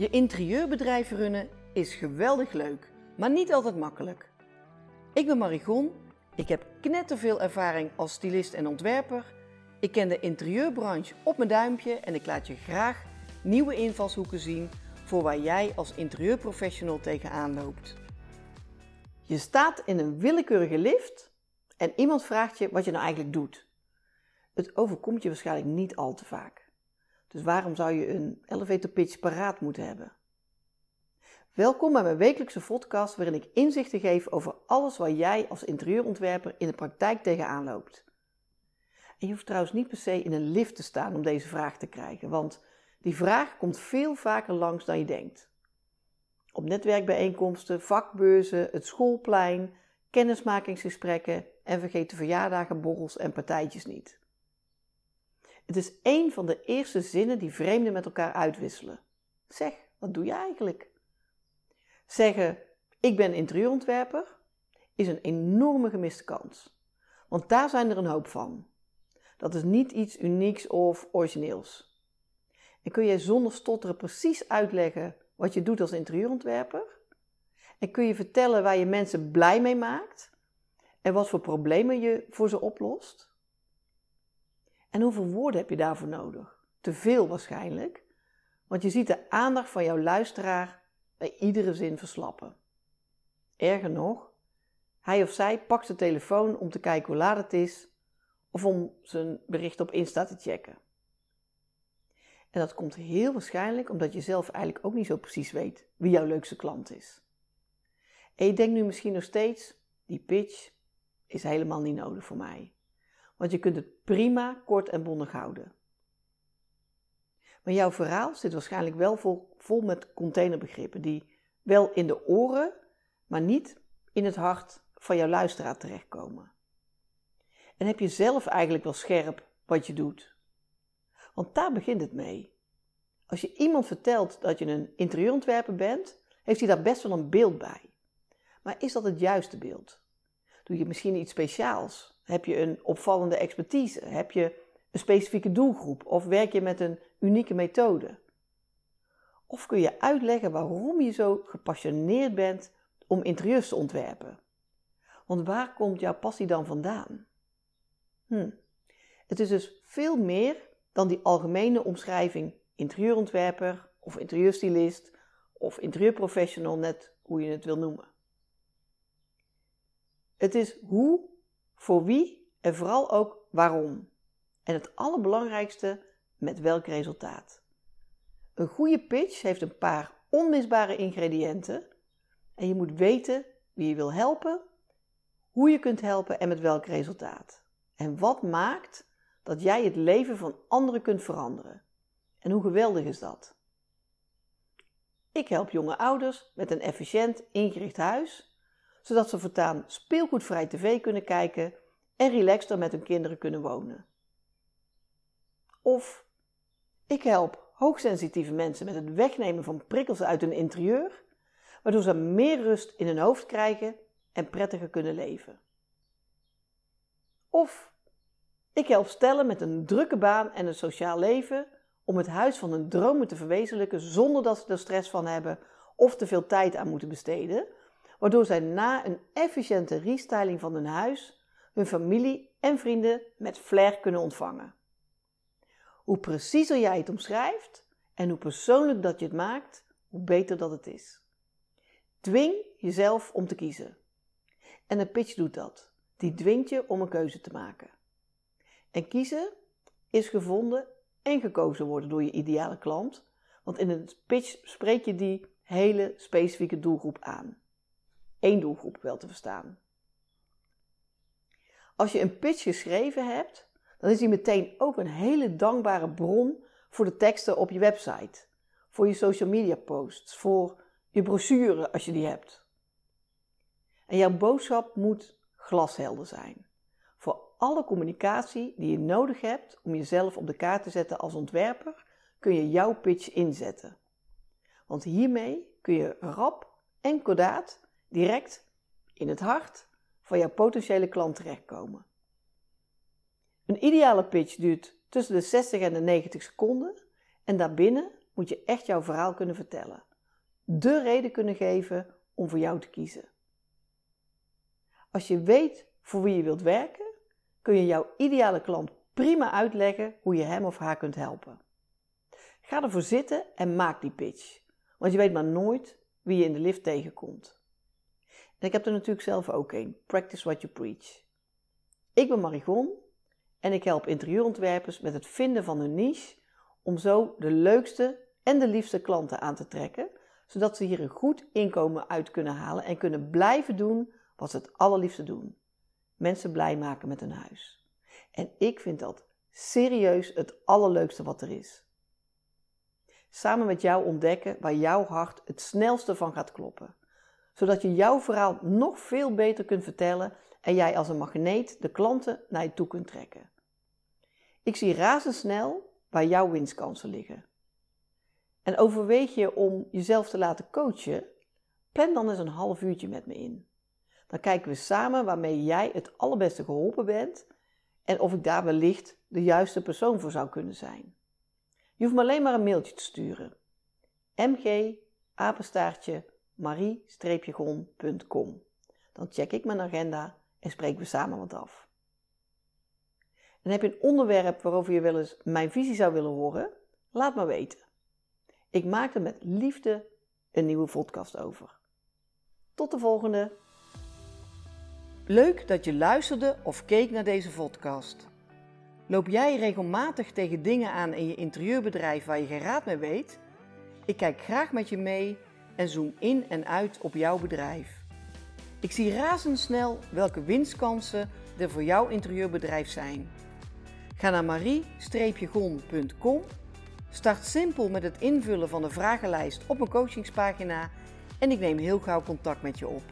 Je interieurbedrijf runnen is geweldig leuk, maar niet altijd makkelijk. Ik ben Marigon, ik heb knetterveel ervaring als stylist en ontwerper. Ik ken de interieurbranche op mijn duimpje en ik laat je graag nieuwe invalshoeken zien voor waar jij als interieurprofessional tegenaan loopt. Je staat in een willekeurige lift en iemand vraagt je wat je nou eigenlijk doet. Het overkomt je waarschijnlijk niet al te vaak. Dus waarom zou je een elevator pitch paraat moeten hebben? Welkom bij mijn wekelijkse podcast waarin ik inzichten geef over alles waar jij als interieurontwerper in de praktijk tegenaan loopt. En je hoeft trouwens niet per se in een lift te staan om deze vraag te krijgen, want die vraag komt veel vaker langs dan je denkt. Op netwerkbijeenkomsten, vakbeurzen, het schoolplein, kennismakingsgesprekken en vergeet de verjaardagen, borrels en partijtjes niet. Het is een van de eerste zinnen die vreemden met elkaar uitwisselen. Zeg, wat doe je eigenlijk? Zeggen, ik ben interieurontwerper, is een enorme gemiste kans. Want daar zijn er een hoop van. Dat is niet iets unieks of origineels. En kun jij zonder stotteren precies uitleggen wat je doet als interieurontwerper? En kun je vertellen waar je mensen blij mee maakt? En wat voor problemen je voor ze oplost? En hoeveel woorden heb je daarvoor nodig? Te veel waarschijnlijk, want je ziet de aandacht van jouw luisteraar bij iedere zin verslappen. Erger nog, hij of zij pakt de telefoon om te kijken hoe laat het is of om zijn bericht op Insta te checken. En dat komt heel waarschijnlijk omdat je zelf eigenlijk ook niet zo precies weet wie jouw leukste klant is. En je denkt nu misschien nog steeds, die pitch is helemaal niet nodig voor mij want je kunt het prima kort en bondig houden. Maar jouw verhaal zit waarschijnlijk wel vol, met containerbegrippen die wel in de oren, maar niet in het hart van jouw luisteraar terechtkomen. En heb je zelf eigenlijk wel scherp wat je doet? Want daar begint het mee. Als je iemand vertelt dat je een interieurontwerper bent, heeft hij daar best wel een beeld bij. Maar is dat het juiste beeld? Doe je misschien iets speciaals? Heb je een opvallende expertise? Heb je een specifieke doelgroep? Of werk je met een unieke methode? Of kun je uitleggen waarom je zo gepassioneerd bent om interieurs te ontwerpen? Want waar komt jouw passie dan vandaan? Hm. Het is dus veel meer dan die algemene omschrijving interieurontwerper of interieurstylist of interieurprofessional, net hoe je het wil noemen. Het is hoe voor wie en vooral ook waarom. En het allerbelangrijkste, met welk resultaat. Een goede pitch heeft een paar onmisbare ingrediënten en je moet weten wie je wil helpen, hoe je kunt helpen en met welk resultaat. En wat maakt dat jij het leven van anderen kunt veranderen. En hoe geweldig is dat? Ik help jonge ouders met een efficiënt ingericht huis zodat ze voortaan speelgoedvrij tv kunnen kijken en relaxter met hun kinderen kunnen wonen. Of ik help hoogsensitieve mensen met het wegnemen van prikkels uit hun interieur, waardoor ze meer rust in hun hoofd krijgen en prettiger kunnen leven. Of ik help stellen met een drukke baan en een sociaal leven om het huis van hun dromen te verwezenlijken zonder dat ze er stress van hebben of te veel tijd aan moeten besteden, waardoor zij na een efficiënte restyling van hun huis hun familie en vrienden met flair kunnen ontvangen. Hoe preciezer jij het omschrijft en hoe persoonlijk dat je het maakt, hoe beter dat het is. Dwing jezelf om te kiezen. En een pitch doet dat. Die dwingt je om een keuze te maken. En kiezen is gevonden en gekozen worden door je ideale klant, want in een pitch spreek je die hele specifieke doelgroep aan één doelgroep wel te verstaan. Als je een pitch geschreven hebt, dan is die meteen ook een hele dankbare bron voor de teksten op je website, voor je social media posts, voor je brochure als je die hebt. En jouw boodschap moet glashelder zijn. Voor alle communicatie die je nodig hebt om jezelf op de kaart te zetten als ontwerper, kun je jouw pitch inzetten. Want hiermee kun je rap en kordaat direct in het hart van jouw potentiële klant terechtkomen. Een ideale pitch duurt tussen de 60 en de 90 seconden en daarbinnen moet je echt jouw verhaal kunnen vertellen. De reden kunnen geven om voor jou te kiezen. Als je weet voor wie je wilt werken, kun je jouw ideale klant prima uitleggen hoe je hem of haar kunt helpen. Ga ervoor zitten en maak die pitch, want je weet maar nooit wie je in de lift tegenkomt. En ik heb er natuurlijk zelf ook een. Practice what you preach. Ik ben Marigon en ik help interieurontwerpers met het vinden van hun niche om zo de leukste en de liefste klanten aan te trekken, zodat ze hier een goed inkomen uit kunnen halen en kunnen blijven doen wat ze het allerliefste doen: mensen blij maken met hun huis. En ik vind dat serieus het allerleukste wat er is. Samen met jou ontdekken waar jouw hart het snelste van gaat kloppen, zodat je jouw verhaal nog veel beter kunt vertellen en jij als een magneet de klanten naar je toe kunt trekken. Ik zie razendsnel waar jouw winstkansen liggen. En overweeg je om jezelf te laten coachen? Plan dan eens een half uurtje met me in. Dan kijken we samen waarmee jij het allerbeste geholpen bent en of ik daar wellicht de juiste persoon voor zou kunnen zijn. Je hoeft me alleen maar een mailtje te sturen. mg apenstaartje marie-gon.com Dan check ik mijn agenda en spreken we samen wat af. En heb je een onderwerp waarover je wel eens mijn visie zou willen horen? Laat me weten. Ik maak er met liefde een nieuwe podcast over. Tot de volgende! Leuk dat je luisterde of keek naar deze podcast. Loop jij regelmatig tegen dingen aan in je interieurbedrijf waar je geen raad mee weet? Ik kijk graag met je mee en zoom in en uit op jouw bedrijf. Ik zie razendsnel welke winstkansen er voor jouw interieurbedrijf zijn. Ga naar marie-gon.com, start simpel met het invullen van de vragenlijst op mijn coachingspagina en ik neem heel gauw contact met je op.